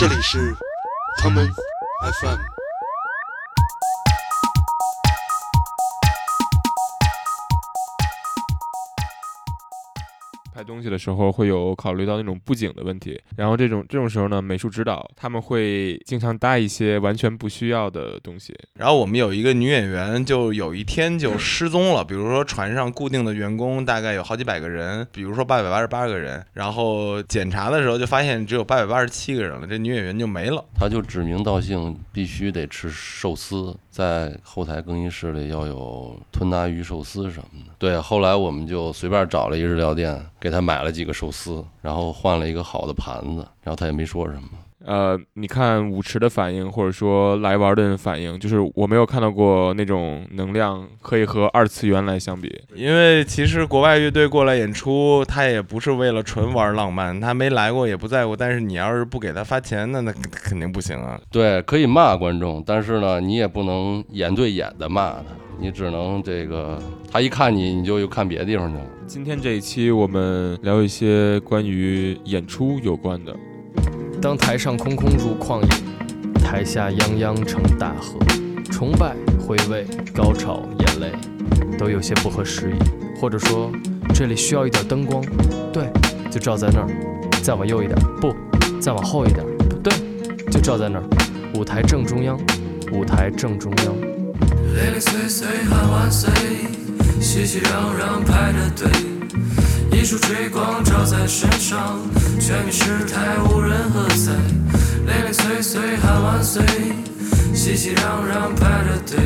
这里是草莓 FM。拍东西的时候会有考虑到那种布景的问题，然后这种这种时候呢，美术指导他们会经常搭一些完全不需要的东西。然后我们有一个女演员，就有一天就失踪了。比如说船上固定的员工大概有好几百个人，比如说八百八十八个人，然后检查的时候就发现只有八百八十七个人了，这女演员就没了。她就指名道姓必须得吃寿司，在后台更衣室里要有吞拿鱼寿司什么的。对，后来我们就随便找了一日料店，给他买了几个寿司，然后换了一个好的盘子，然后他也没说什么。呃，你看舞池的反应，或者说来玩的人反应，就是我没有看到过那种能量可以和二次元来相比。因为其实国外乐队过来演出，他也不是为了纯玩浪漫，他没来过也不在乎。但是你要是不给他发钱，那那肯定不行啊。对，可以骂观众，但是呢，你也不能眼对眼的骂他，你只能这个他一看你，你就又看别的地方去了。今天这一期我们聊一些关于演出有关的。当台上空空如旷野，台下泱泱成大河，崇拜、回味、高潮、眼泪，都有些不合时宜。或者说，这里需要一点灯光，对，就照在那儿。再往右一点，不，再往后一点，不对，就照在那儿。舞台正中央，舞台正中央。零零碎碎喊万岁，熙熙攘攘排着队。一束追光照在身上，全民失态无人喝彩。零零碎碎喊万岁，熙熙攘攘排着队。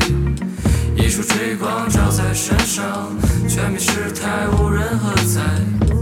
一束追光照在身上，全民失态无人喝彩。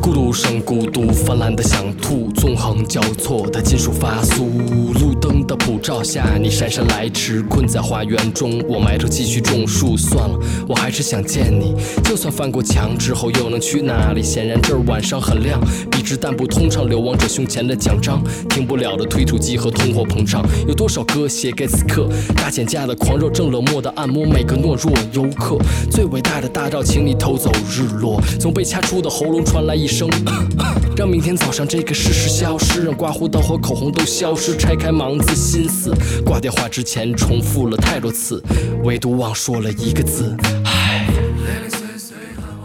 孤独声孤独泛滥的想吐，纵横交错的金属发酥。灯的普照下，你姗姗来迟，困在花园中。我埋头继续种树，算了，我还是想见你。就算翻过墙之后，又能去哪里？显然这儿晚上很亮，笔直但不通畅，流亡者胸前的奖章，停不了的推土机和通货膨胀。有多少歌写给此刻？大减价的狂热，正冷漠的按摩每个懦弱游客。最伟大的大招，请你偷走日落。从被掐出的喉咙传来一声，让明天早上这个事实消失，让刮胡刀和口红都消失。拆开盲字心思，挂电话之前重复了太多次，唯独忘说了一个字。唉。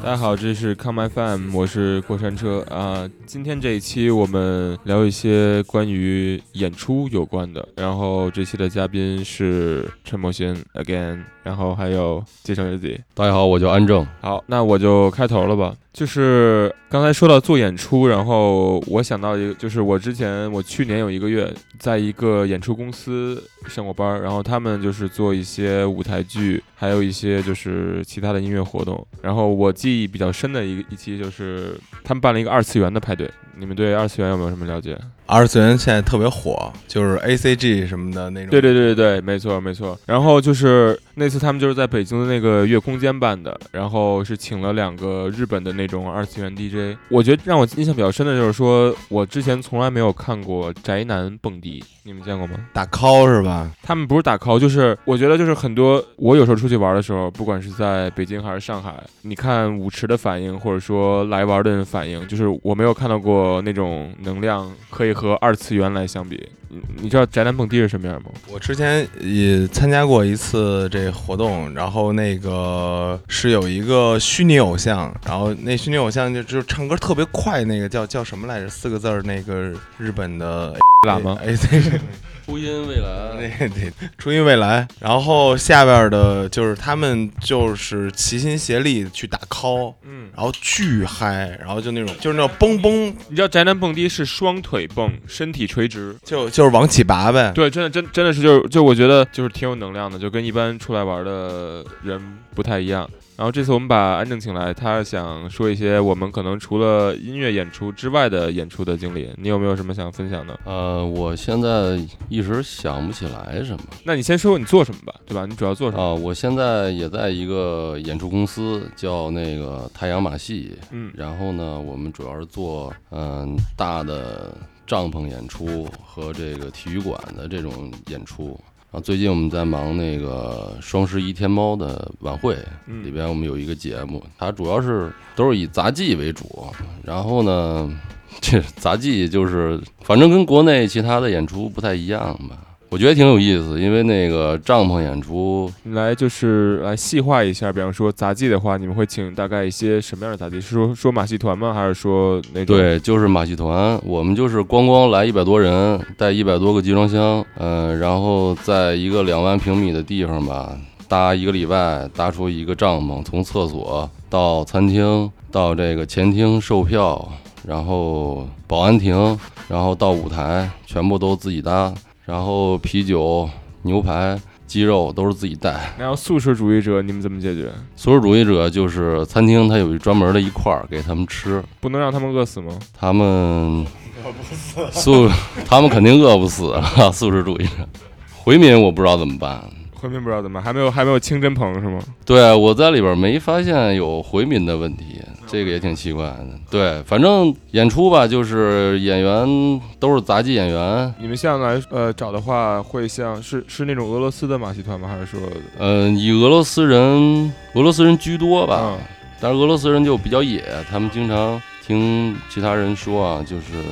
大家好，这是 Come FM，我是过山车啊。今天这一期我们聊一些关于演出有关的，然后这期的嘉宾是陈默轩 again，然后还有介绍一下自己。大家好，我叫安正。好，那我就开头了吧。就是刚才说到做演出，然后我想到一个，就是我之前我去年有一个月在一个演出公司上过班，然后他们就是做一些舞台剧，还有一些就是其他的音乐活动。然后我记忆比较深的一一期就是他们办了一个二次元的派对。你们对二次元有没有什么了解？二次元现在特别火，就是 A C G 什么的那种。对对对对对，没错没错。然后就是那次他们就是在北京的那个月空间办的，然后是请了两个日本的那种二次元 DJ。我觉得让我印象比较深的就是说，我之前从来没有看过宅男蹦迪，你们见过吗？打 call 是吧？他们不是打 call，就是我觉得就是很多我有时候出去玩的时候，不管是在北京还是上海，你看舞池的反应，或者说来玩的人反应，就是我没有看到过那种能量可以和二次元来相比。你你知道宅男蹦迪是什么样吗？我之前也参加过一次这活动，然后那个是有一个虚拟偶像，然后那虚拟偶像就就唱歌特别快，那个叫叫什么来着？四个字儿，那个日本的喇嘛。哎，对。初音未来，对对，初音未来。然后下边的就是他们就是齐心协力去打 call，嗯，然后巨嗨，然后就那种就是那种蹦蹦。你知道宅男蹦迪是双腿蹦，身体垂直，就就是往起拔呗。对，真的真真的是就是就我觉得就是挺有能量的，就跟一般出来玩的人不太一样。然后这次我们把安正请来，他想说一些我们可能除了音乐演出之外的演出的经历。你有没有什么想分享的？呃，我现在一时想不起来什么。那你先说说你做什么吧，对吧？你主要做什么？啊，我现在也在一个演出公司，叫那个太阳马戏。嗯，然后呢，我们主要是做嗯大的帐篷演出和这个体育馆的这种演出。然后最近我们在忙那个双十一天猫的晚会，里边我们有一个节目，它主要是都是以杂技为主。然后呢，这杂技就是，反正跟国内其他的演出不太一样吧。我觉得挺有意思，因为那个帐篷演出，你来就是来细化一下，比方说杂技的话，你们会请大概一些什么样的杂技？是说说马戏团吗？还是说那种？对，就是马戏团，我们就是光光来一百多人，带一百多个集装箱，嗯、然后在一个两万平米的地方吧，搭一个礼拜，搭出一个帐篷，从厕所到餐厅，到这个前厅售票，然后保安亭，然后到舞台，全部都自己搭，然后啤酒、牛排、鸡肉都是自己带。然后素食主义者你们怎么解决？素食主义者就是餐厅，它有一专门的一块儿给他们吃，不能让他们饿死吗？他们饿不死素，他们肯定饿不死啊！素食主义者，回民我不知道怎么办。回民不知道怎么办，还没有还没有清真棚是吗？对我在里边没发现有回民的问题，这个也挺奇怪的。对，反正演出吧，就是演员都是杂技演员，你们像来呃找的话，会像是是那种俄罗斯的马戏团吗？还是说嗯、以俄罗斯人俄罗斯人居多吧，嗯但是俄罗斯人就比较野，他们经常听其他人说啊，就是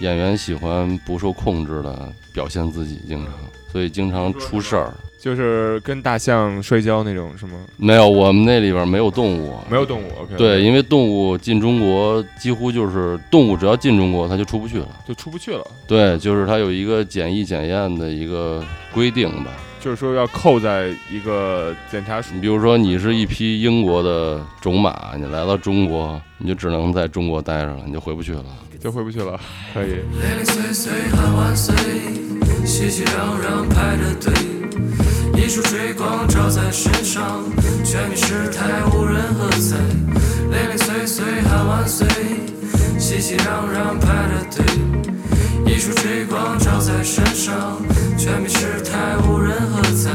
演员喜欢不受控制的表现自己，经常，所以经常出事儿。就是跟大象摔跤那种是吗？没有，我们那里边没有动物，没有动物，OK？对，，因为动物进中国几乎就是动物只要进中国它就出不去了。就出不去了。对，就是它有一个检疫检验的一个规定吧。就是说要扣在一个检查署你比如说，你是一匹英国的种马，你来到中国，你就只能在中国待着了，你就回不去了。就回不去了。可以，零零碎碎喊万岁，熙熙攘攘排着队，一束追光照在身上，全民失态无人喝彩。零零碎碎喊万岁，熙熙攘攘排着队，一束追光照在身上，全民失态无人喝彩。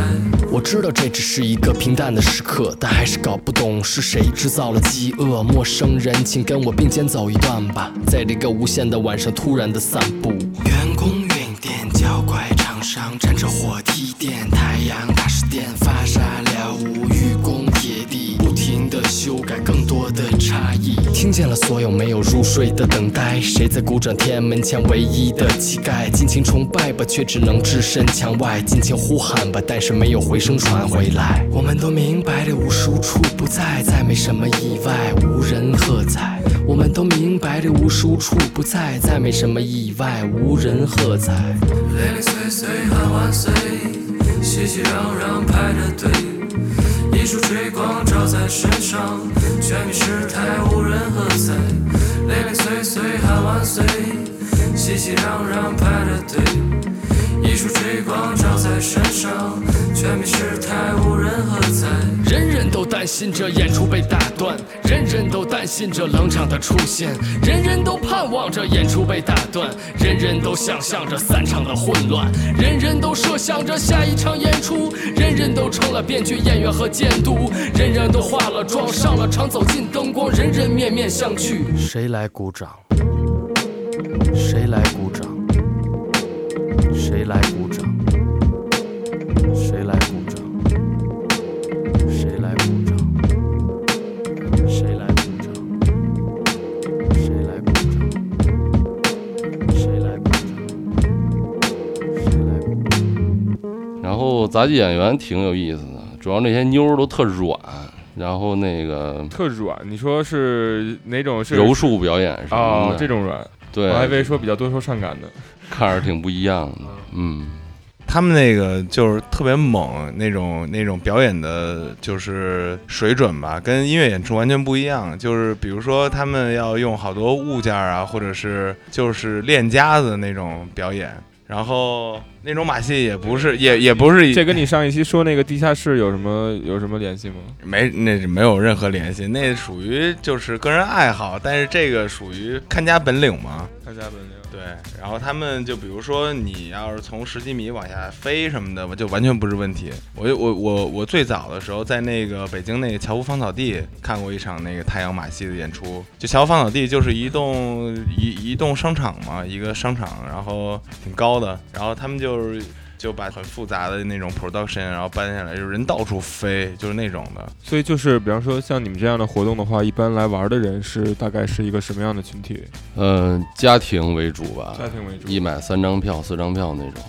我知道这只是一个平淡的时刻，但还是搞不懂是谁制造了饥饿。陌生人，请跟我并肩走一段吧，在这个无限的晚上突然的散步。员工运电，脚拐厂商站着火梯电，太电发傻了无愚公铁地，不停的修改更多的差异。听见了所有没有入睡的等待，谁在鼓掌？天安门前唯一的乞丐，尽情崇拜吧，却只能置身墙外；尽情呼喊吧，但是没有回声传回来。我们都明白这无数处不在，再没什么意外，无人喝彩。我们都明白这无数处不在，再没什么意外，无人喝彩。零零碎碎喊万岁，熙熙攘攘排着队，一束追光照在身上，全民失态无人喝彩。零零碎碎喊万岁，熙熙攘攘排着队，一束追光照在身上，全民失态无人喝彩。人人都担心着演出被打断，人人都担心着冷场的出现，人人都盼望着演出被打断，人人都想象着散场的混乱，人人都设想着下一场演出，人人都成了编剧、演员和监督，人人都化了妆、上了场、走进灯光，人人面面相觑。谁来鼓掌？谁来鼓？谁来鼓掌？谁来鼓掌？谁来鼓掌？谁来鼓掌？谁来鼓掌？谁来鼓掌？谁来鼓掌？然后杂技演员挺有意思的，主要那些妞儿都特软，然后那个特软。你说是哪种是柔术表演什么哦，，这种软，对，我还以为说比较多愁善感的。看着挺不一样的，嗯。他们那个就是特别猛，那种那种表演的，就是水准吧，跟音乐演出完全不一样。就是比如说，他们要用好多物件啊，或者是就是练家子那种表演，然后那种马戏也不是，也也不是这跟你上一期说那个地下室有什么有什么联系吗？没那是没有任何联系，那属于就是个人爱好，但是这个属于看家本领嘛。对，然后他们就比如说你要是从十几米往下飞什么的，就完全不是问题。我我我我最早的时候在那个北京那个乔夫芳草地看过一场那个太阳马戏的演出，就乔夫芳草地就是一栋一一栋商场嘛，一个商场，然后挺高的，然后他们就是。就把很复杂的那种 production 然后搬下来，就是人到处飞，就是那种的。所以就是，比方说像你们这样的活动的话，一般来玩的人是大概是一个什么样的群体？嗯，家庭为主吧，家庭为主。一买三张票、四张票那种。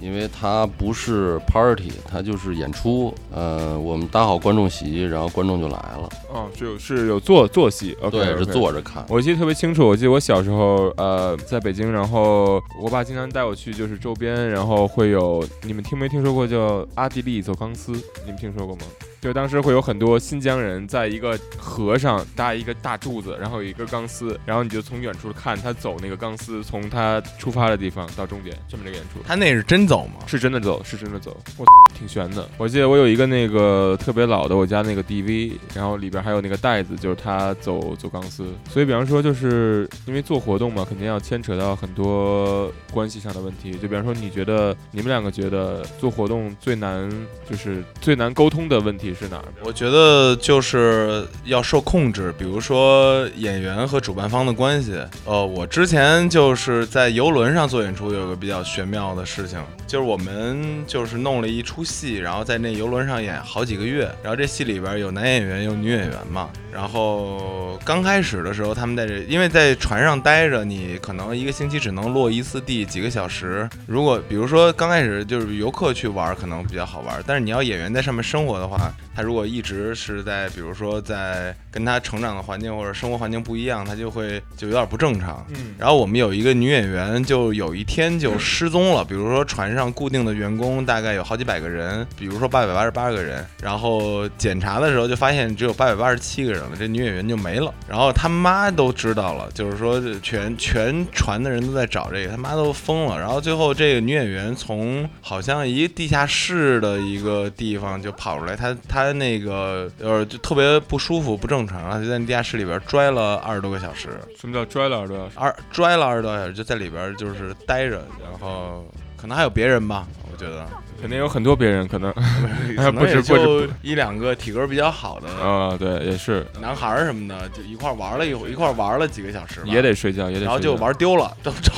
因为它不是 party，它就是演出。呃，我们搭好观众席，然后观众就来了。哦，就是有坐坐席，对，是坐着看。我记得特别清楚，我记得我小时候，呃，在北京，然后我爸经常带我去，就是周边，然后会有你们听没听说过叫阿迪利走钢丝？你们听说过吗？就当时会有很多新疆人在一个河上搭一个大柱子，然后有一根钢丝，然后你就从远处看他走那个钢丝，从他出发的地方到终点，这么这个演出。他那是真走吗？是真的走，是真的走。我挺悬的。我记得我有一个那个特别老的我家那个 DV，然后里边还有那个袋子，就是他走走钢丝。所以比方说，就是因为做活动嘛，肯定要牵扯到很多关系上的问题。就比方说，你觉得你们两个觉得做活动最难，就是最难沟通的问题？是哪儿？我觉得就是要受控制，比如说演员和主办方的关系。呃，我之前就是在游轮上做演出，有个比较玄妙的事情，就是我们就是弄了一出戏，然后在那游轮上演好几个月，然后这戏里边有男演员有女演员嘛。然后刚开始的时候，他们在这，因为在船上待着，你可能一个星期只能落一次地几个小时。如果比如说刚开始就是游客去玩，可能比较好玩，但是你要演员在上面生活的话。他如果一直是在，比如说在跟他成长的环境或者生活环境不一样，他就会就有点不正常。嗯。然后我们有一个女演员，就有一天就失踪了。比如说船上固定的员工大概有好几百个人，比如说八百八十八个人，然后检查的时候就发现只有八百八十七个人了，这女演员就没了。然后他妈都知道了，就是说全全船的人都在找这个，他妈都疯了。然后最后这个女演员从好像一个地下室的一个地方就跑出来，她她。他那个呃就特别不舒服不正常，然后就在地下室里边拽了二十多个小时。什么叫拽了二十多小时？二拽了二十多小时，就在里边就是待着，然后可能还有别人吧，我觉得。肯定有很多别人，可能 不止就一两个体格比较好的啊，对，也是男孩儿什么的，就一块玩了一会一块玩了几个小时，也得睡觉，也得，然后就玩丢了，都找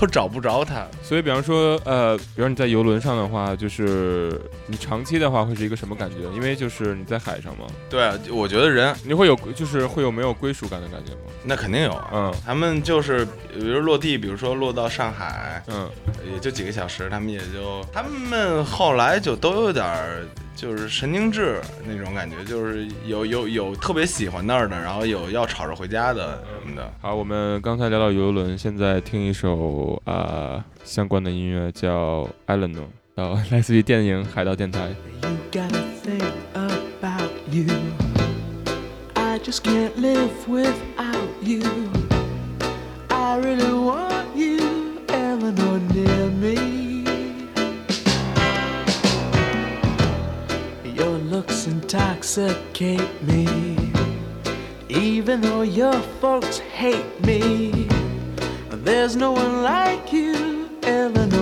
都找不着他。所以，比方说，呃，比方你在游轮上的话，就是你长期的话会是一个什么感觉？因为就是你在海上嘛。对，我觉得人你会有，就是会有没有归属感的感觉吗？那肯定有，嗯，他们就是比如落地，比如说落到上海，嗯，也就几个小时，他们也就他们。后来就都有点儿，就是神经质那种感觉，就是有有有特别喜欢那儿的，然后有要吵着回家的什么的。好，我们刚才聊到游轮，现在听一首啊相关的音乐，叫《艾伦诺》，然后来自于电影《海盗电台》。Intoxicate me. Even though your folks hate me, there's no one like you, Eleanor.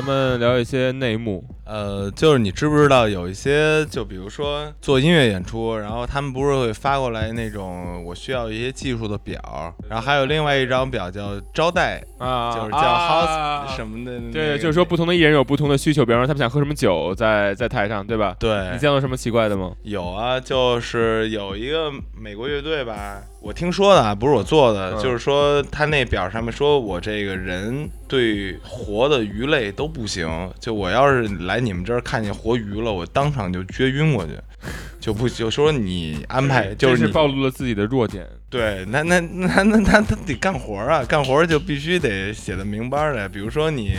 咱们聊一些内幕。呃，就是你知不知道有一些，就比如说做音乐演出，然后他们不是会发过来那种我需要一些技术的表，然后还有另外一张表叫招待，啊就是叫啊 house 什么的、那个。对，就是说不同的艺人有不同的需求，比方说他们想喝什么酒，在在台上，对吧？对你，见到什么奇怪的吗？有啊，就是有一个美国乐队吧，我听说的啊，不是我做的，嗯就是说他那表上面说我这个人对活的鱼类都不行，就我要是来你们这儿看见活鱼了，我当场就撅晕过去，就不就说你安排就这是是你暴露了自己的弱点。对，那那那那那他得干活啊，干活就必须得写的明白的。比如说你，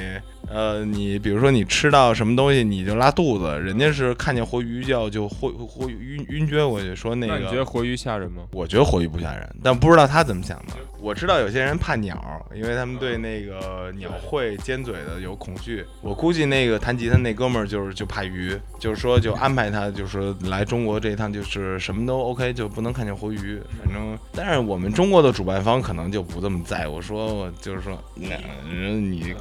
呃，你比如说你吃到什么东西你就拉肚子，人家是看见活鱼叫就活活晕晕厥过去，说那那你觉得。活鱼吓人吗？我觉得活鱼不吓人，但不知道他怎么想的。我知道有些人怕鸟，因为他们对那个鸟喙尖嘴的有恐惧。我估计那个弹吉他那哥们儿就是就怕鱼，就是说就安排他，就是说来中国这一趟就是什么都 OK，就不能看见活鱼。反正，但是我们中国的主办方可能就不这么在乎，说我就是说，那人你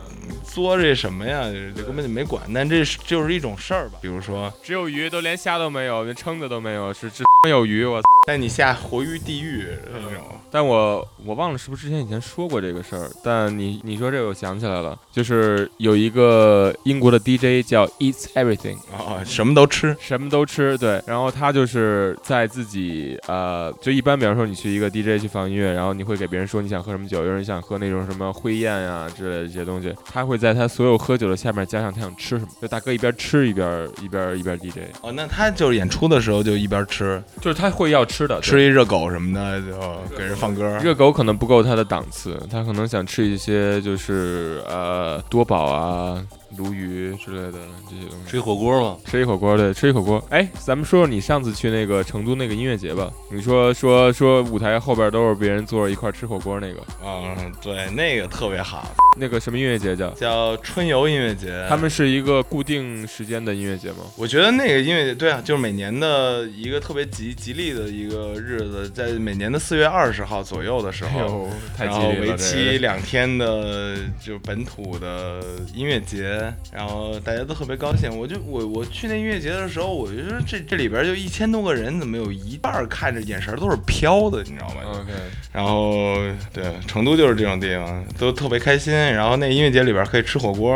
作这什么呀，这根本就没管。但这是就是一种事儿吧，比如说，只有鱼，都连虾都没有，连蛏子都没有，是只有鱼。我操！带你下活鱼地狱那种。但我我忘了是不是之前以前说过这个事儿，但你你说这个我想起来了，就是有一个英国的 DJ 叫 Eats Everything，啊，什么都吃。什么都吃，对，然后他就是在自己呃，就一般，比方说你去一个 DJ 去放音乐，然后你会给别人说你想喝什么酒，有人想喝那种什么灰宴啊、之类的这些东西，他会在他所有喝酒的下面加上他想吃什么，就大哥一边吃一边一边一边 DJ，哦，那他就是演出的时候就一边吃，就是他会要吃的，吃一热狗什么的，就给人放歌。热狗可能不够他的档次，他可能想吃一些就是呃多宝啊、鲈鱼之类的这些东西。吃一火锅嘛，吃一火锅，对，吃一火锅。哎，咱们说说你上次去那个成都那个音乐节吧。你说说说舞台后边都是别人坐着一块吃火锅那个，嗯，对，那个特别好，那个什么音乐节叫？叫春游音乐节。他们是一个固定时间的音乐节吗？我觉得那个音乐节，对啊，就是每年的一个特别吉吉利的一个日子，在每年的四月二十号左右的时候，哎，太然后吉利了！这为期两天的就本土的音乐节，然后大家都特别高兴。我就我我去那音乐节的时候，我就说这这里边就一千多个人，怎么有一半看着眼神都是飘的，你知道吗？OK，然后对，成都就是这种地方，都特别开心。然后那音乐节里边可以吃火锅，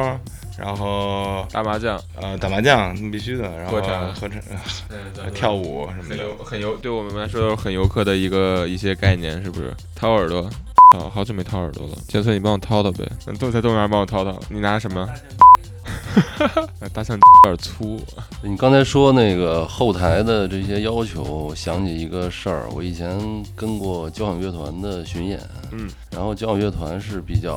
然后打麻将，呃打麻将必须的，然后喝茶喝茶、对呃跳舞什么的。很游，对我们来说都是很游客的一个一些概念，是不是？掏耳朵，好好久没掏耳朵了。杰森，你帮我掏掏呗。嗯，都在动物园帮我掏掏。你拿什么？大象有点粗。你刚才说那个后台的这些要求，我想起一个事儿。我以前跟过交响乐团的巡演，嗯，然后交响乐团是比较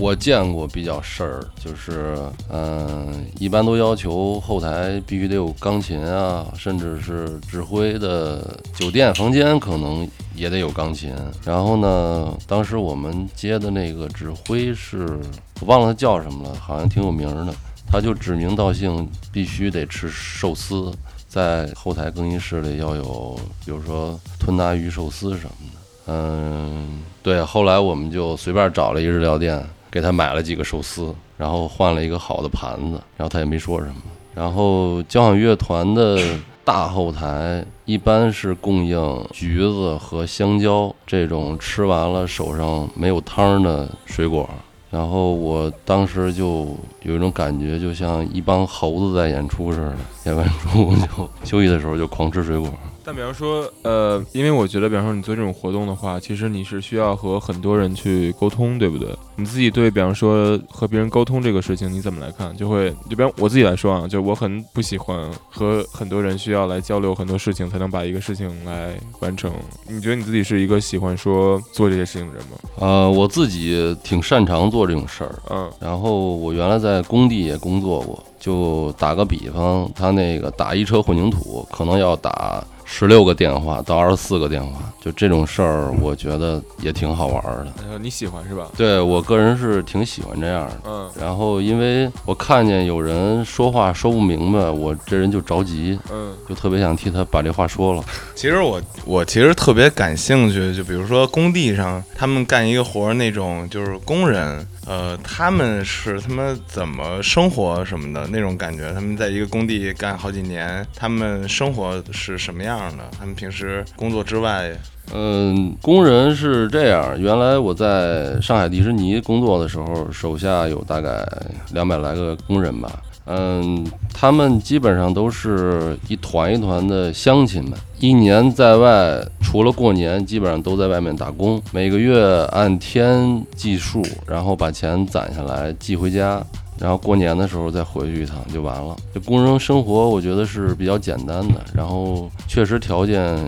我见过比较事儿，就是嗯、一般都要求后台必须得有钢琴啊，甚至是指挥的酒店房间可能也得有钢琴。然后呢，当时我们接的那个指挥是我忘了他叫什么了，好像挺有名儿的。他就指名道姓必须得吃寿司，在后台更衣室里要有，比如说吞拿鱼寿司什么的。嗯，对。后来我们就随便找了一日料店，给他买了几个寿司，然后换了一个好的盘子，然后他也没说什么。然后交响乐团的大后台一般是供应橘子和香蕉这种吃完了手上没有汤的水果。然后我当时就有一种感觉，就像一帮猴子在演出似的，演完出就休息的时候就狂吃水果。但比方说，呃，因为我觉得，比方说你做这种活动的话，其实你是需要和很多人去沟通，对不对？你自己对，比方说和别人沟通这个事情，你怎么来看？就会，就比方我自己来说啊，就我很不喜欢和很多人需要来交流很多事情，才能把一个事情来完成。你觉得你自己是一个喜欢说做这些事情的人吗？呃，我自己挺擅长做这种事儿，嗯然后我原来在工地也工作过，就打个比方，他那个打一车混凝土可能要打十六个电话到二十四个电话，就这种事儿，我觉得也挺好玩儿的。然后你喜欢是吧？对我个人是挺喜欢这样的。嗯然后因为我看见有人说话说不明白，我这人就着急，嗯就特别想替他把这话说了。其实我我其实特别感兴趣，就比如说工地上他们干一个活儿那种，就是工人呃，他们是他们怎么生活什么的那种感觉？他们在一个工地干好几年，他们生活是什么样的？他们平时工作之外，嗯，工人是这样。原来我在上海迪士尼工作的时候，手下有大概两百来个工人吧。嗯，他们基本上都是一团一团的乡亲们，一年在外，除了过年，基本上都在外面打工，每个月按天计数，然后把钱攒下来寄回家，然后过年的时候再回去一趟就完了。这工人生活我觉得是比较简单的，然后确实条件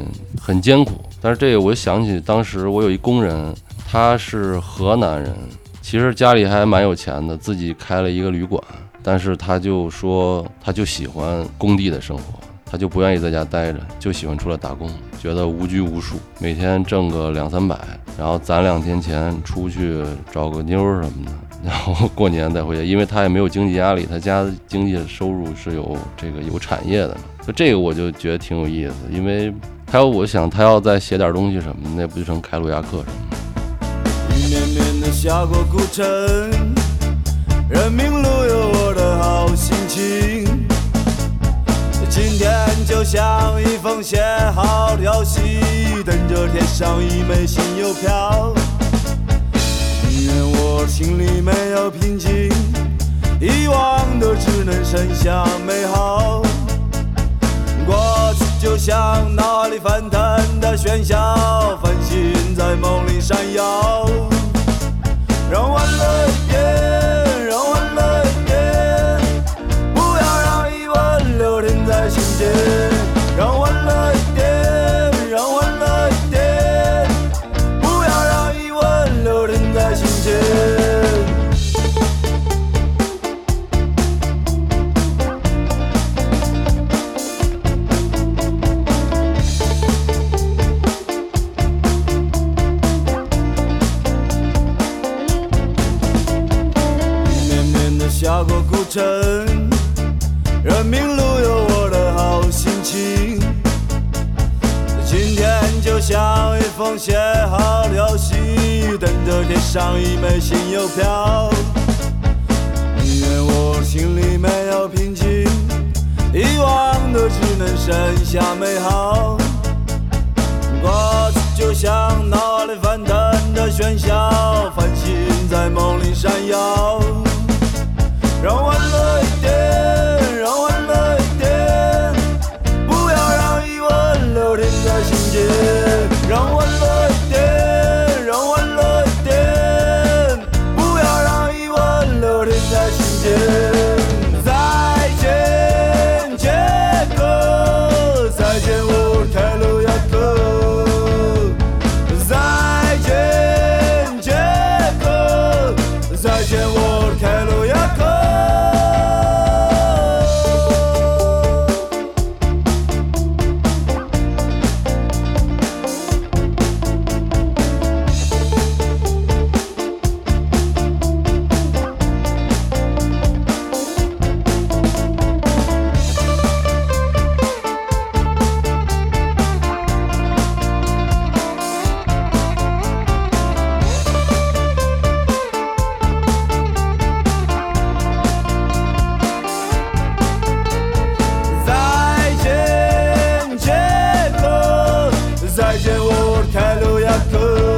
很艰苦。但是这个我想起当时我有一工人，他是河南人，其实家里还蛮有钱的，自己开了一个旅馆。但是他就说，他就喜欢工地的生活，他就不愿意在家待着，就喜欢出来打工，觉得无拘无束，每天挣个两三百，然后攒两天钱出去找个妞什么的，然后过年再回家，因为他也没有经济压力，他家经济收入是有这个有产业的，就这个我就觉得挺有意思，因为他要我想他要再写点东西什么，那不就成开路亚克什么。绵绵的下过古城，人民路情。今天就像一封写好的消息，等着贴上一枚新邮票。宁愿我心里没有平静，遗忘的只能剩下美好。过去就像脑海里翻腾的喧嚣，繁星在梦里闪耀。让欢乐一点，过古城，人民路有我的好心情。今天就像一封写好的消息，等着贴上一枚新邮票。宁愿我心里没有平静，遗忘的只能剩下美好。过去就像脑海里翻腾的喧嚣，繁星在梦里闪耀。让欢乐一点，让欢乐一点，不要让疑问留停在心间。让再见，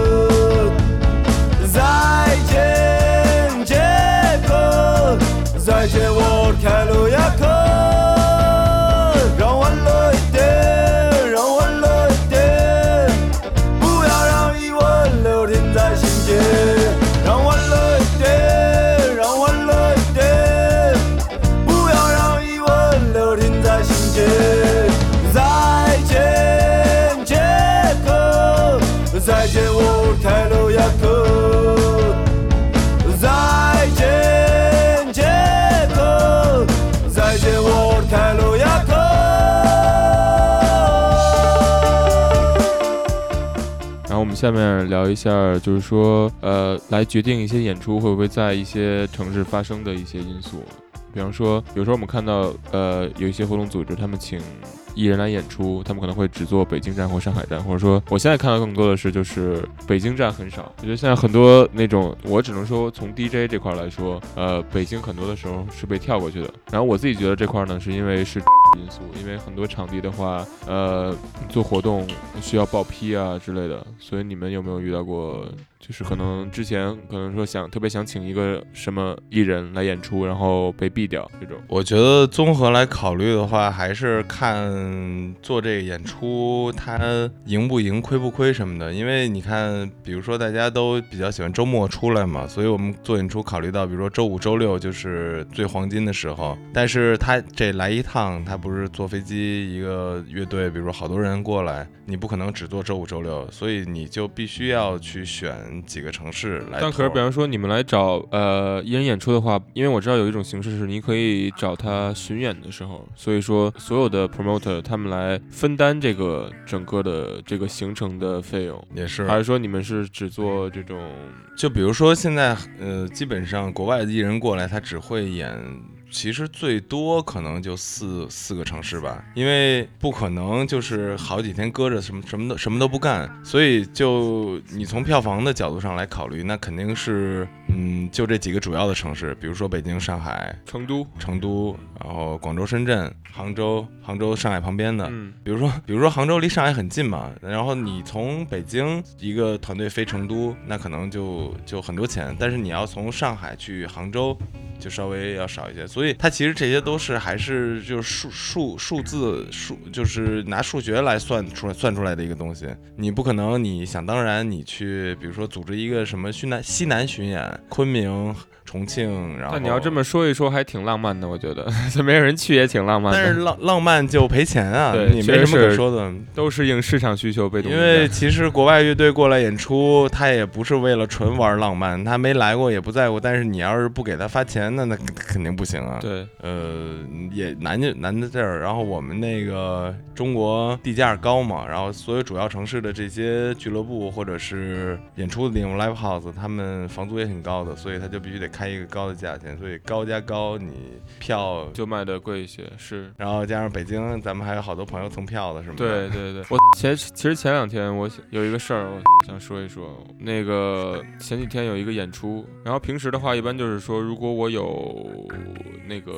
下面聊一下，就是说，呃，来决定一些演出会不会在一些城市发生的一些因素。比方说，有时候我们看到，呃，有一些活动组织他们请艺人来演出，他们可能会只做北京站或上海站，或者说我现在看到更多的是就是北京站很少。我觉得现在很多那种，我只能说从 DJ 这块来说，呃，北京很多的时候是被跳过去的。然后我自己觉得这块呢，是因为是因素，因为很多场地的话，呃，做活动需要报批啊之类的，所以你们有没有遇到过？就是可能之前可能说想特别想请一个什么艺人来演出，然后被毙掉这种。我觉得综合来考虑的话，还是看做这个演出它赢不赢、亏不亏什么的。因为你看，比如说大家都比较喜欢周末出来嘛，所以我们做演出考虑到，比如说周五、周六就是最黄金的时候。但是他这来一趟，他是坐飞机一个乐队，比如说好多人过来，你不可能只做周五、周六，所以你就必须要去选几个城市来。但可是，比方说你们来找呃艺人演出的话，因为我知道有一种形式是你可以找他巡演的时候，所以说所有的 promoter 他们来分担这个整个的这个行程的费用，也是还是说你们是只做这种？就比如说现在，呃，基本上国外的艺人过来，他只会演，其实最多可能就四四个城市吧，因为不可能就是好几天搁着什么什么都什么都不干，所以就你从票房的角度上来考虑，那肯定是，嗯，就这几个主要的城市，比如说北京、上海、成都，成都，然后广州、深圳、杭州，杭州、上海旁边的，嗯，比如说，比如说杭州离上海很近嘛，然后你从北京一个团队飞成都，那可能就就很多钱，但是你要从上海去杭州，就稍微要少一些。所以它其实这些都是还是就是数数数字数，就是拿数学来算出来算出来的一个东西。你不可能你想当然你去，比如说组织一个什么西南西南巡演，昆明、重庆，然后那你要这么说一说，还挺浪漫的，我觉得，这没有人去也挺浪漫的。但是浪浪漫就赔钱啊，对你没什么可说的。都是应市场需求被动因为其实国外乐队过来演出，他也不是为了纯玩浪漫，他没来过也不在乎。但是你要是不给他发钱，那那肯定不行啊。，对，呃，也难就难在这儿。然后我们那个中国地价高嘛，然后所有主要城市的这些俱乐部或者是演出的地方 live house，他们房租也挺高的，所以他就必须得开一个高的价钱。所以高加高，你票就卖的贵一些，是。然后加上北京，咱们还有好多朋友蹭票的，是吗？对对对，我前其实前两天我想有一个事儿，我想说一说。那个前几天有一个演出，然后平时的话，一般就是说，如果我有那个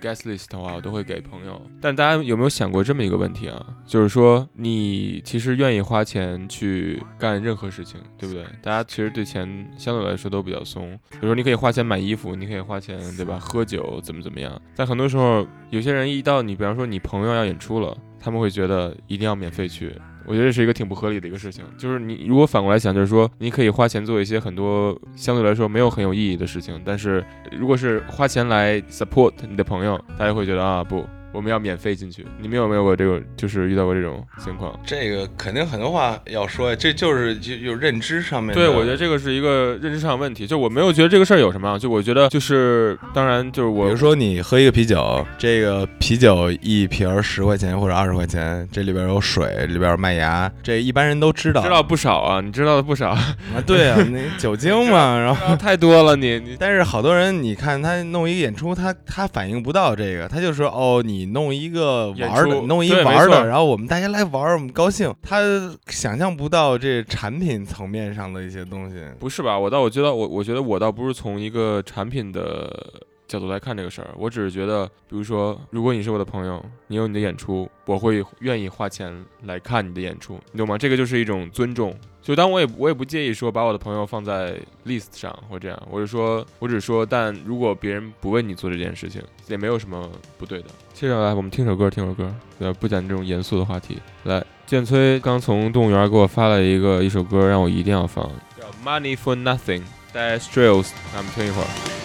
guest list 的话，我都会给朋友。但大家有没有想过这么一个问题啊？就是说，你其实愿意花钱去干任何事情，对不对？大家其实对钱相对来说都比较松。比如说，你可以花钱买衣服，你可以花钱，对吧？喝酒怎么怎么样？但很多时候，有些人一到你，比方说你朋友要演出了，他们会觉得一定要免费去。我觉得这是一个挺不合理的一个事情，就是你如果反过来想，就是说你可以花钱做一些很多相对来说没有很有意义的事情，但是如果是花钱来 support 你的朋友，大家会觉得啊不，我们要免费进去。你们有没有过这个，就是遇到过这种情况？这个肯定很多话要说呀，这就是就有认知上面。对，我觉得这个是一个认知上的问题，就我没有觉得这个事儿有什么啊，就我觉得就是当然就是我比如说你喝一个啤酒，这个啤酒一瓶儿十块钱或者二十块钱，这里边有水，里边有麦芽，这一般人都知道。知道不少啊，你知道的不少，啊，对啊，那酒精嘛，然后。太多了你你。但是好多人，你看他弄一个演出，他他反应不到这个，他就说哦，你弄一个玩儿的，弄一玩儿的，然后我们大家来玩儿，我们高兴。他想象不到这产品层面上的一些东西。不是吧？我倒我觉得我我觉得我倒不是从一个产品的角度来看这个事儿，我只是觉得，比如说，如果你是我的朋友，你有你的演出，我会愿意花钱来看你的演出，你懂吗？这个就是一种尊重。就当我也我也不介意说把我的朋友放在 list 上或这样，我就说，我只说，但如果别人不为你做这件事情，也没有什么不对的。接下来我们听首歌，听首歌，对？不讲这种严肃的话题。来，建崔刚从动物园给我发了一个一首歌，让我一定要放，叫《Money for Nothing》，Dire Straits，咱们听一会儿。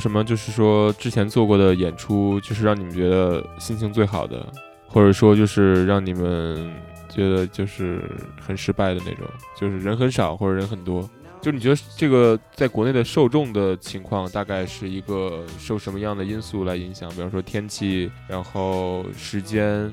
什么就是说之前做过的演出，就是让你们觉得心情最好的，或者说就是让你们觉得就是很失败的那种，就是人很少或者人很多？就你觉得这个在国内的受众的情况，大概是一个受什么样的因素来影响？比方说天气，然后时间，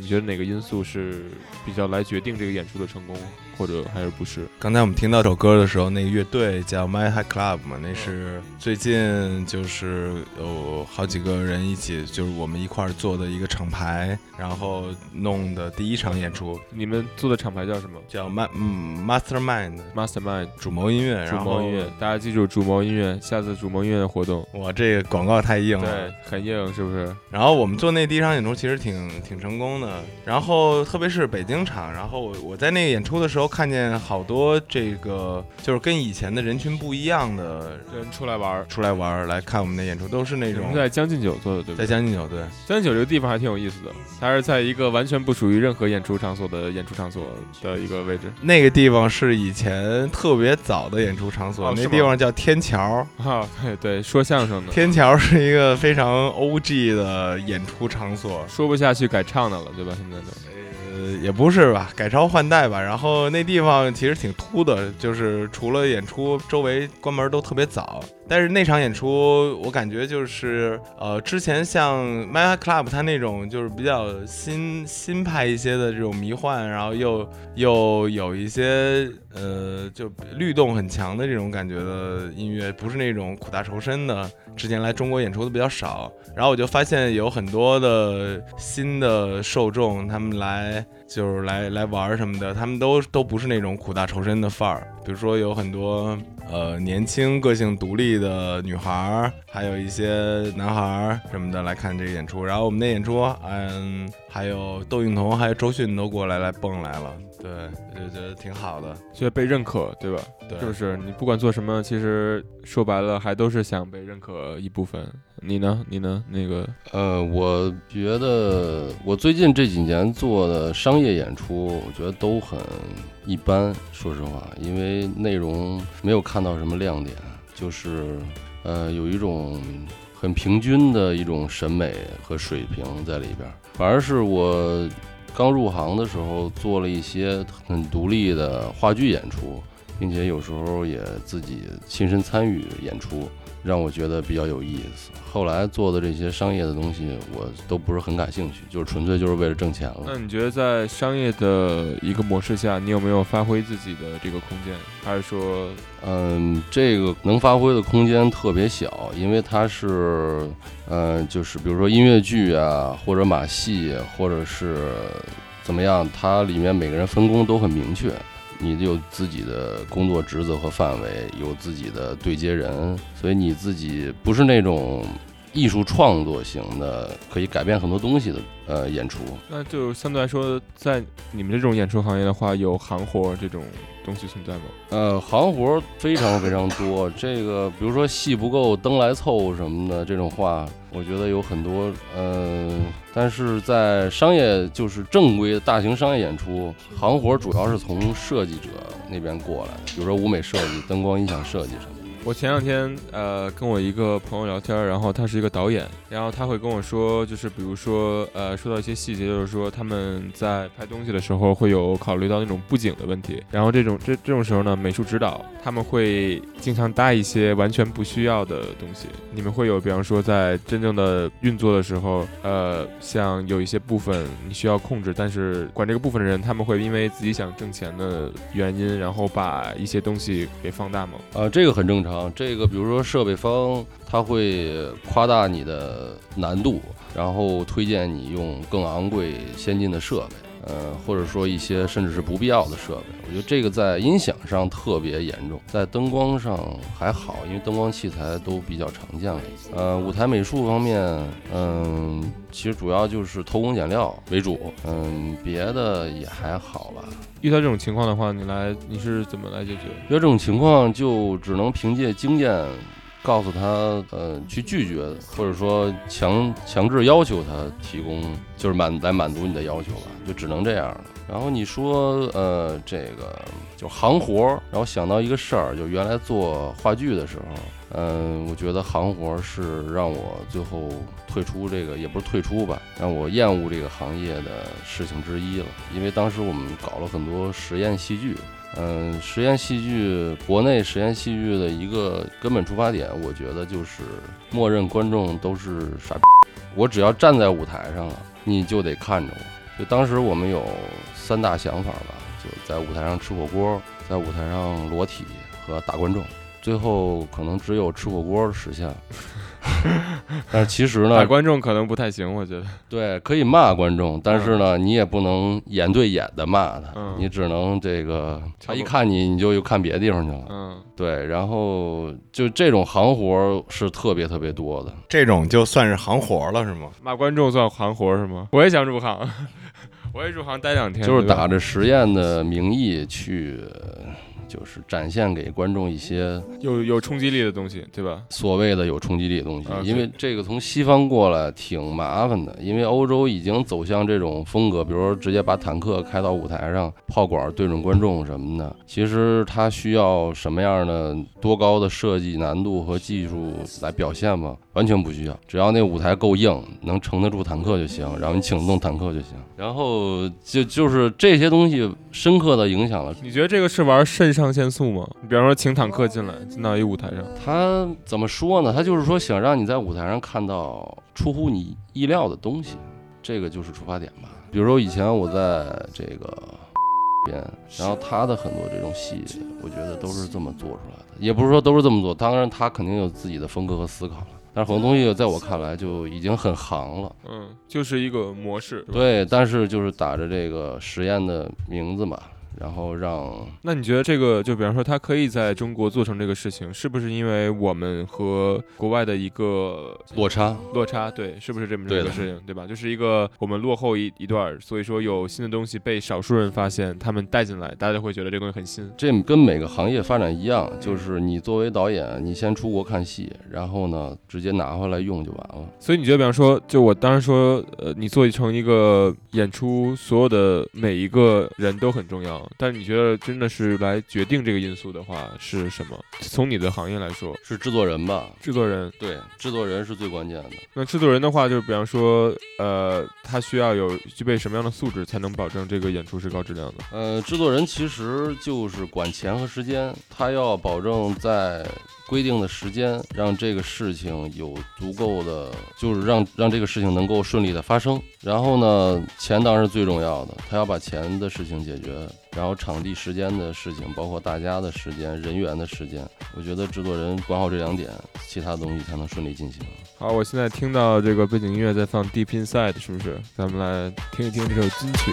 你觉得哪个因素是比较来决定这个演出的成功，或者还是不是？刚才我们听到这首歌的时候，那个乐队叫 My High Club 嘛，那是最近就是有好几个人一起，就是我们一块儿做的一个厂牌，然后弄的第一场演出，你们做的厂牌叫什么叫 Ma 嗯 Mastermind？Mastermind 主谋音乐，主谋音乐，大家记住主谋音乐，下次主谋音乐的活动，哇这个广告太硬了。对，很硬，是不是？然后我们做那第一场演出其实挺挺成功的，然后特别是北京场，然后我我在那个演出的时候看见好多这个就是跟以前的人群不一样的人出来玩儿。出来玩儿来看我们的演出，都是那种在将进酒做的，对不在？将进酒对。将进酒这个地方还挺有意思的，它是在一个完全不属于任何演出场所的演出场所的一个位置。那个地方是以前特别早的演出场所，那哦那地方叫天桥。啊，对对，说相声的，天桥是一个非常 OG 的演出场所，说不下去改唱的了，对吧？现在都呃，也不是吧，改朝换代吧。然后那地方其实挺秃的，就是除了演出，周围关门都特别早。但是那场演出，我感觉就是呃，之前像 My Club 它那种就是比较新新派一些的这种迷幻，然后又又有一些呃就律动很强的这种感觉的音乐，不是那种苦大仇深的。之前来中国演出的比较少，然后我就发现有很多的新的受众，他们来就是来来玩什么的，他们都都不是那种苦大仇深的范儿。比如说有很多呃年轻、个性独立的女孩儿，还有一些男孩儿什么的来看这个演出。然后我们的演出，嗯，还有窦靖童、还有周迅都过来来蹦来了，对，我就觉得挺好的。觉得被认可，对吧？对，就是？你不管做什么，其实说白了还都是想被认可一部分。你呢？你呢？那个呃，我觉得我最近这几年做的商业演出，我觉得都很一般，说实话，因为内容没有看到什么亮点，就是呃有一种很平均的一种审美和水平在里边儿，反而是我刚入行的时候做了一些很独立的话剧演出，并且有时候也自己亲身参与演出。让我觉得比较有意思。后来做的这些商业的东西，我都不是很感兴趣，就是纯粹就是为了挣钱了。那你觉得在商业的一个模式下，你有没有发挥自己的这个空间？还是说，嗯，这个能发挥的空间特别小，因为它是，嗯，就是比如说音乐剧啊，或者马戏，或者是怎么样，它里面每个人分工都很明确。你有自己的工作职责和范围，有自己的对接人，所以你自己不是那种艺术创作型的，可以改变很多东西的呃演出。那就相对来说，在你们这种演出行业的话，有行活这种东西存在吗？呃，行活非常非常多。这个比如说戏不够，灯来凑什么的这种话，我觉得有很多。呃，但是在商业就是正规的大型商业演出，行活主要是从设计者那边过来的，比如说舞美设计、灯光音响设计什么。我前两天呃跟我一个朋友聊天，然后他是一个导演，然后他会跟我说，就是比如说呃说到一些细节，就是说他们在拍东西的时候会有考虑到那种布景的问题，然后这种这这种时候呢，美术指导他们会经常搭一些完全不需要的东西。你们会有，比方说在真正的运作的时候，呃，像有一些部分你需要控制，但是管这个部分的人，他们会因为自己想挣钱的原因，然后把一些东西给放大吗？啊，这个很正常。这个比如说设备方，他会夸大你的难度，然后推荐你用更昂贵、先进的设备，呃，或者说一些甚至是不必要的设备。我觉得这个在音响上特别严重，在灯光上还好，因为灯光器材都比较常见了。呃，舞台美术方面，嗯，其实主要就是偷工减料为主，嗯，别的也还好吧。遇到这种情况的话，你来你是怎么来解决？遇到这种情况，就只能凭借经验，告诉他，呃，去拒绝，或者说强强制要求他提供，就是满来满足你的要求吧，就只能这样了。然后你说，呃，这个就行活儿，然后想到一个事儿，就原来做话剧的时候，嗯，我觉得行活儿是让我最后退出这个，也不是退出吧，让我厌恶这个行业的事情之一了。因为当时我们搞了很多实验戏剧，嗯，实验戏剧，国内实验戏剧的一个根本出发点，我觉得就是默认观众都是傻逼，我只要站在舞台上了，你就得看着我。就当时我们有三大想法吧，就在舞台上吃火锅，在舞台上裸体和打观众，最后可能只有吃火锅实现了。但是其实呢打，观众可能不太行，我觉得。对，可以骂观众，但是呢，你也不能眼对眼的骂他，嗯你只能这个他一看你，你就又看别的地方去了。嗯，对，然后就这种行活是特别特别多的。这种就算是行活了是吗？骂观众算行活是吗？我也想入行，我也入行待两天，就是打着实验的名义去，就是展现给观众一些有有冲击力的东西，对吧？所谓的有冲击力的东西啊，因为这个从西方过来挺麻烦的，因为欧洲已经走向这种风格，比如说直接把坦克开到舞台上，炮管对准观众什么的。其实它需要什么样的多高的设计难度和技术来表现吗？完全不需要，只要那舞台够硬，能撑得住坦克就行，然后你请动坦克就行。然后就就是这些东西深刻的影响了你觉得这个是玩肾上腺素吗？比方说请坦克进来，进到一舞台上，他怎么说呢？他就是说想让你在舞台上看到出乎你意料的东西，这个就是出发点吧。比如说以前我在这个 边，然后他的很多这种戏，我觉得都是这么做出来的，也不是说都是这么做，当然他肯定有自己的风格和思考了。但是很多东西在我看来就已经很行了，嗯，就是一个模式。对，但是就是打着这个实验的名字嘛，然后让那你觉得这个，就比方说它可以在中国做成这个事情，是不是因为我们和国外的一个落差，落差？对，是不是这么这个事情，对吧？就是一个我们落后一一段儿，所以说有新的东西被少数人发现，他们带进来，大家会觉得这个东西很新。这跟每个行业发展一样，就是你作为导演，你先出国看戏，然后呢，直接拿回来用就完了。所以你觉得，比方说，就我当时说，呃，你做成一个演出，所有的每一个人都很重要。但是你觉得真的是来决定这个因素的话是什么？从你的行业来说，是制作人吧？制作人。对，制作人是最关键的。那制作人的话，就是比方说，呃，他需要有具备什么样的素质，才能保证这个演出是高质量的？呃，制作人其实就是管钱和时间，他要保证在规定的时间，让这个事情有足够的，就是让让这个事情能够顺利的发生。然后呢，钱当然是最重要的，他要把钱的事情解决，然后场地、时间的事情，包括大家的时间、人员的时间，我觉得制作人管好这两点，其他东西才能顺利进行。好，我现在听到这个背景音乐在放《Deep Inside》，是不是？咱们来听一听这首金曲。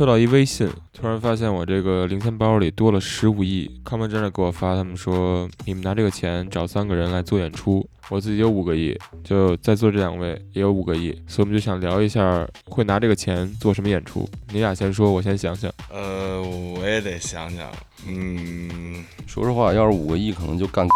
收到一微信，突然发现我这个零钱包里多了十五亿。康文真的给我发，他们说你们拿这个钱找三个人来做演出，我自己有五个亿，就在座这两位也有五个亿，所以我们就想聊一下会拿这个钱做什么演出。你俩先说，我先想想。呃，我也得想想，嗯，说实话，要是五个亿，可能就干。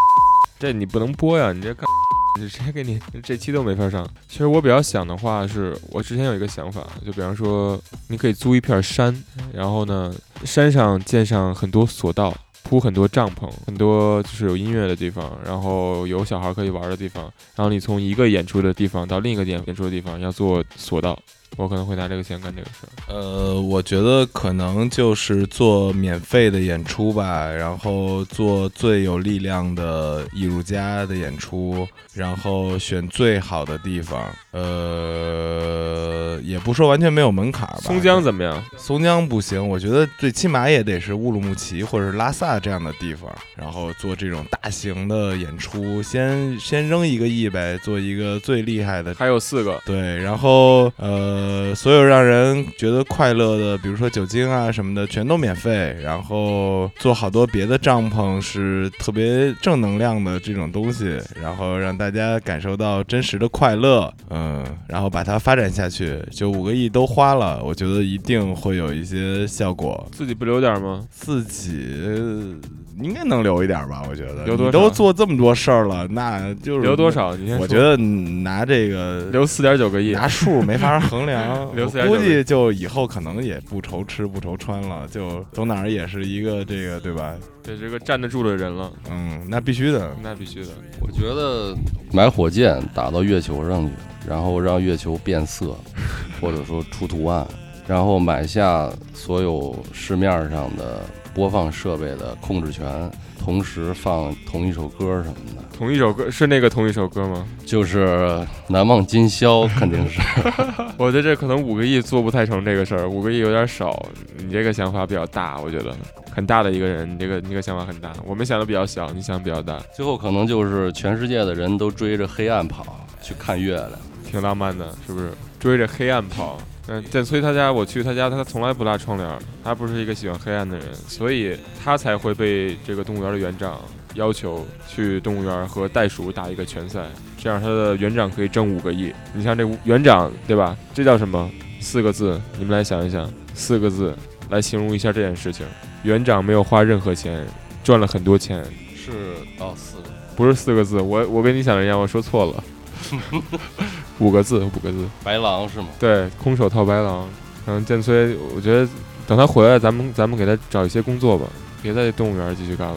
这你不能播呀，你这干，你直接给你这期都没法上。其实我比较想的话是，我之前有一个想法，就比方说，你可以租一片山，然后呢，山上建上很多索道，铺很多帐篷，很多就是有音乐的地方，然后有小孩可以玩的地方，然后你从一个演出的地方到另一个演演出的地方要做索道。我可能会拿这个钱干这个事儿。呃，我觉得可能就是做免费的演出吧，然后做最有力量的艺术家的演出，然后选最好的地方。呃，也不说完全没有门槛吧。松江怎么样？松江不行，我觉得最起码也得是乌鲁木齐或者是拉萨这样的地方，然后做这种大型的演出，先先扔一个亿呗，做一个最厉害的。还有四个。对，然后呃，所有让人觉得快乐的，比如说酒精啊什么的，全都免费。然后做好多别的帐篷是特别正能量的这种东西，然后让大家感受到真实的快乐。嗯，然后把它发展下去，就五个亿都花了，我觉得一定会有一些效果。自己不留点吗？自己应该能留一点吧？我觉得留多都做这么多事儿了，那就是留多？少？你先。我觉得拿这个留四点九个亿。拿数没法衡量，留我4.9估计就以后可能也不愁吃不愁穿了，就走哪儿也是一个这个对吧？这是个站得住的人了，嗯，那必须的。那必须的。我觉得买火箭打到月球上去，然后让月球变色，或者说出图案，然后买下所有市面上的播放设备的控制权，同时放同一首歌什么的，同一首歌是那个同一首歌吗？就是《难忘今宵》，肯定是。我觉得这可能五个亿做不太成这个事儿，五个亿有点少。你这个想法比较大，我觉得很大的一个人，你这个你这个想法很大。我们想的比较小，你想的比较大，最后可能就是全世界的人都追着黑暗跑去看月亮。挺浪漫的，是不是？追着黑暗跑。嗯，建崔他家，我去他家，他从来不拉窗帘，他不是一个喜欢黑暗的人，所以他才会被这个动物园的园长要求去动物园和袋鼠打一个拳赛，这样他的园长可以挣五个亿。你像这园长，对吧？这叫什么？四个字，你们来想一想，四个字来形容一下这件事情。园长没有花任何钱，赚了很多钱，是哦，四个不是四个字，我我跟你想的一样，我说错了，五个字，五个字。白狼是吗？对，空手套白狼。然后剑崔，我觉得等他回来，咱们咱们给他找一些工作吧，别在动物园继续干了，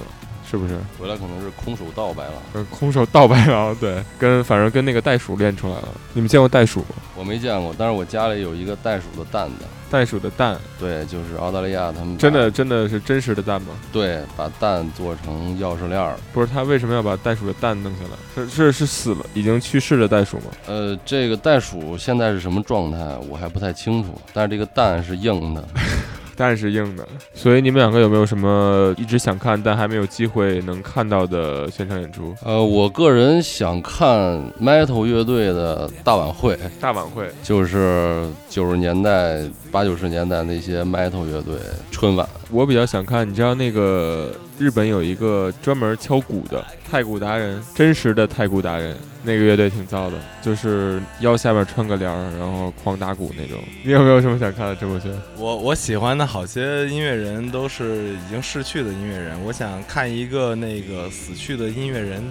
是不是？回来可能是空手道白狼。呃，空手道白狼，对，跟反正跟那个袋鼠练出来了。你们见过袋鼠吗？我没见过，但是我家里有一个袋鼠的蛋的。袋鼠的蛋，对，就是澳大利亚他们真的真的是真实的蛋吗？对，把蛋做成钥匙链儿。不是，他为什么要把袋鼠的蛋弄下来？是是是死了，已经去世的袋鼠吗？呃，这个袋鼠现在是什么状态，我还不太清楚，但是这个蛋是硬的。蛋是硬的，所以你们两个有没有什么一直想看但还没有机会能看到的现场演出？呃，我个人想看 Metal 乐队的大晚会，大晚会。就是九十年代、八九十年代那些 Metal 乐队春晚。我比较想看，你知道那个日本有一个专门敲鼓的太鼓达人，真实的太鼓达人，那个乐队挺燥的，就是腰下面穿个帘儿，然后狂打鼓那种。你有没有什么想看的郑博轩？我我喜欢的好些音乐人都是已经逝去的音乐人，我想看一个那个死去的音乐人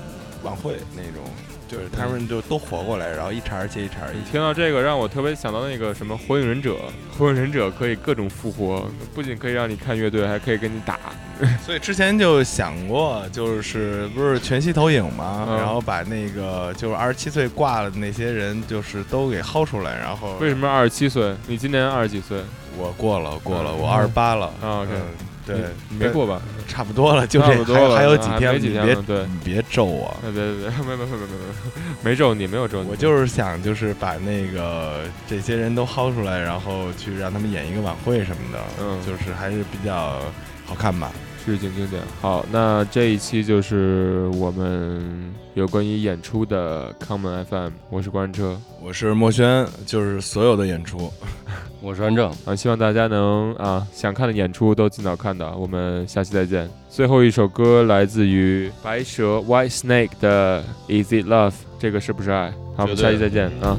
晚会那种，就是他们就都活过来，然后一茬接一茬。你听到这个，让我特别想到那个什么《火影忍者》，《火影忍者》可以各种复活，不仅可以让你看乐队，还可以跟你打。所以之前就想过，就是不是全息投影嘛，嗯然后把那个就是二十七岁挂了的那些人，就是都给薅出来，然后为什么二十七岁？你今年二十几岁？我过了过了，嗯我二十八了嗯对，没过吧？差不多了，就这还还有啊几天别天对你别咒我。哎，别别别，没没没没没没，没咒你，没有咒你。我就是想，就是把那个这些人都薅出来，然后去让他们演一个晚会什么的，嗯就是还是比较好看吧。致敬经典。好，那这一期就是我们有关于演出的 Common FM，我是关车我是墨轩，就是所有的演出，我是安正，啊，希望大家能啊想看的演出都尽早看到。我们下期再见。最后一首歌来自于白蛇 White Snake 的 Is It Love，这个是不是爱？好，我们下期再见啊。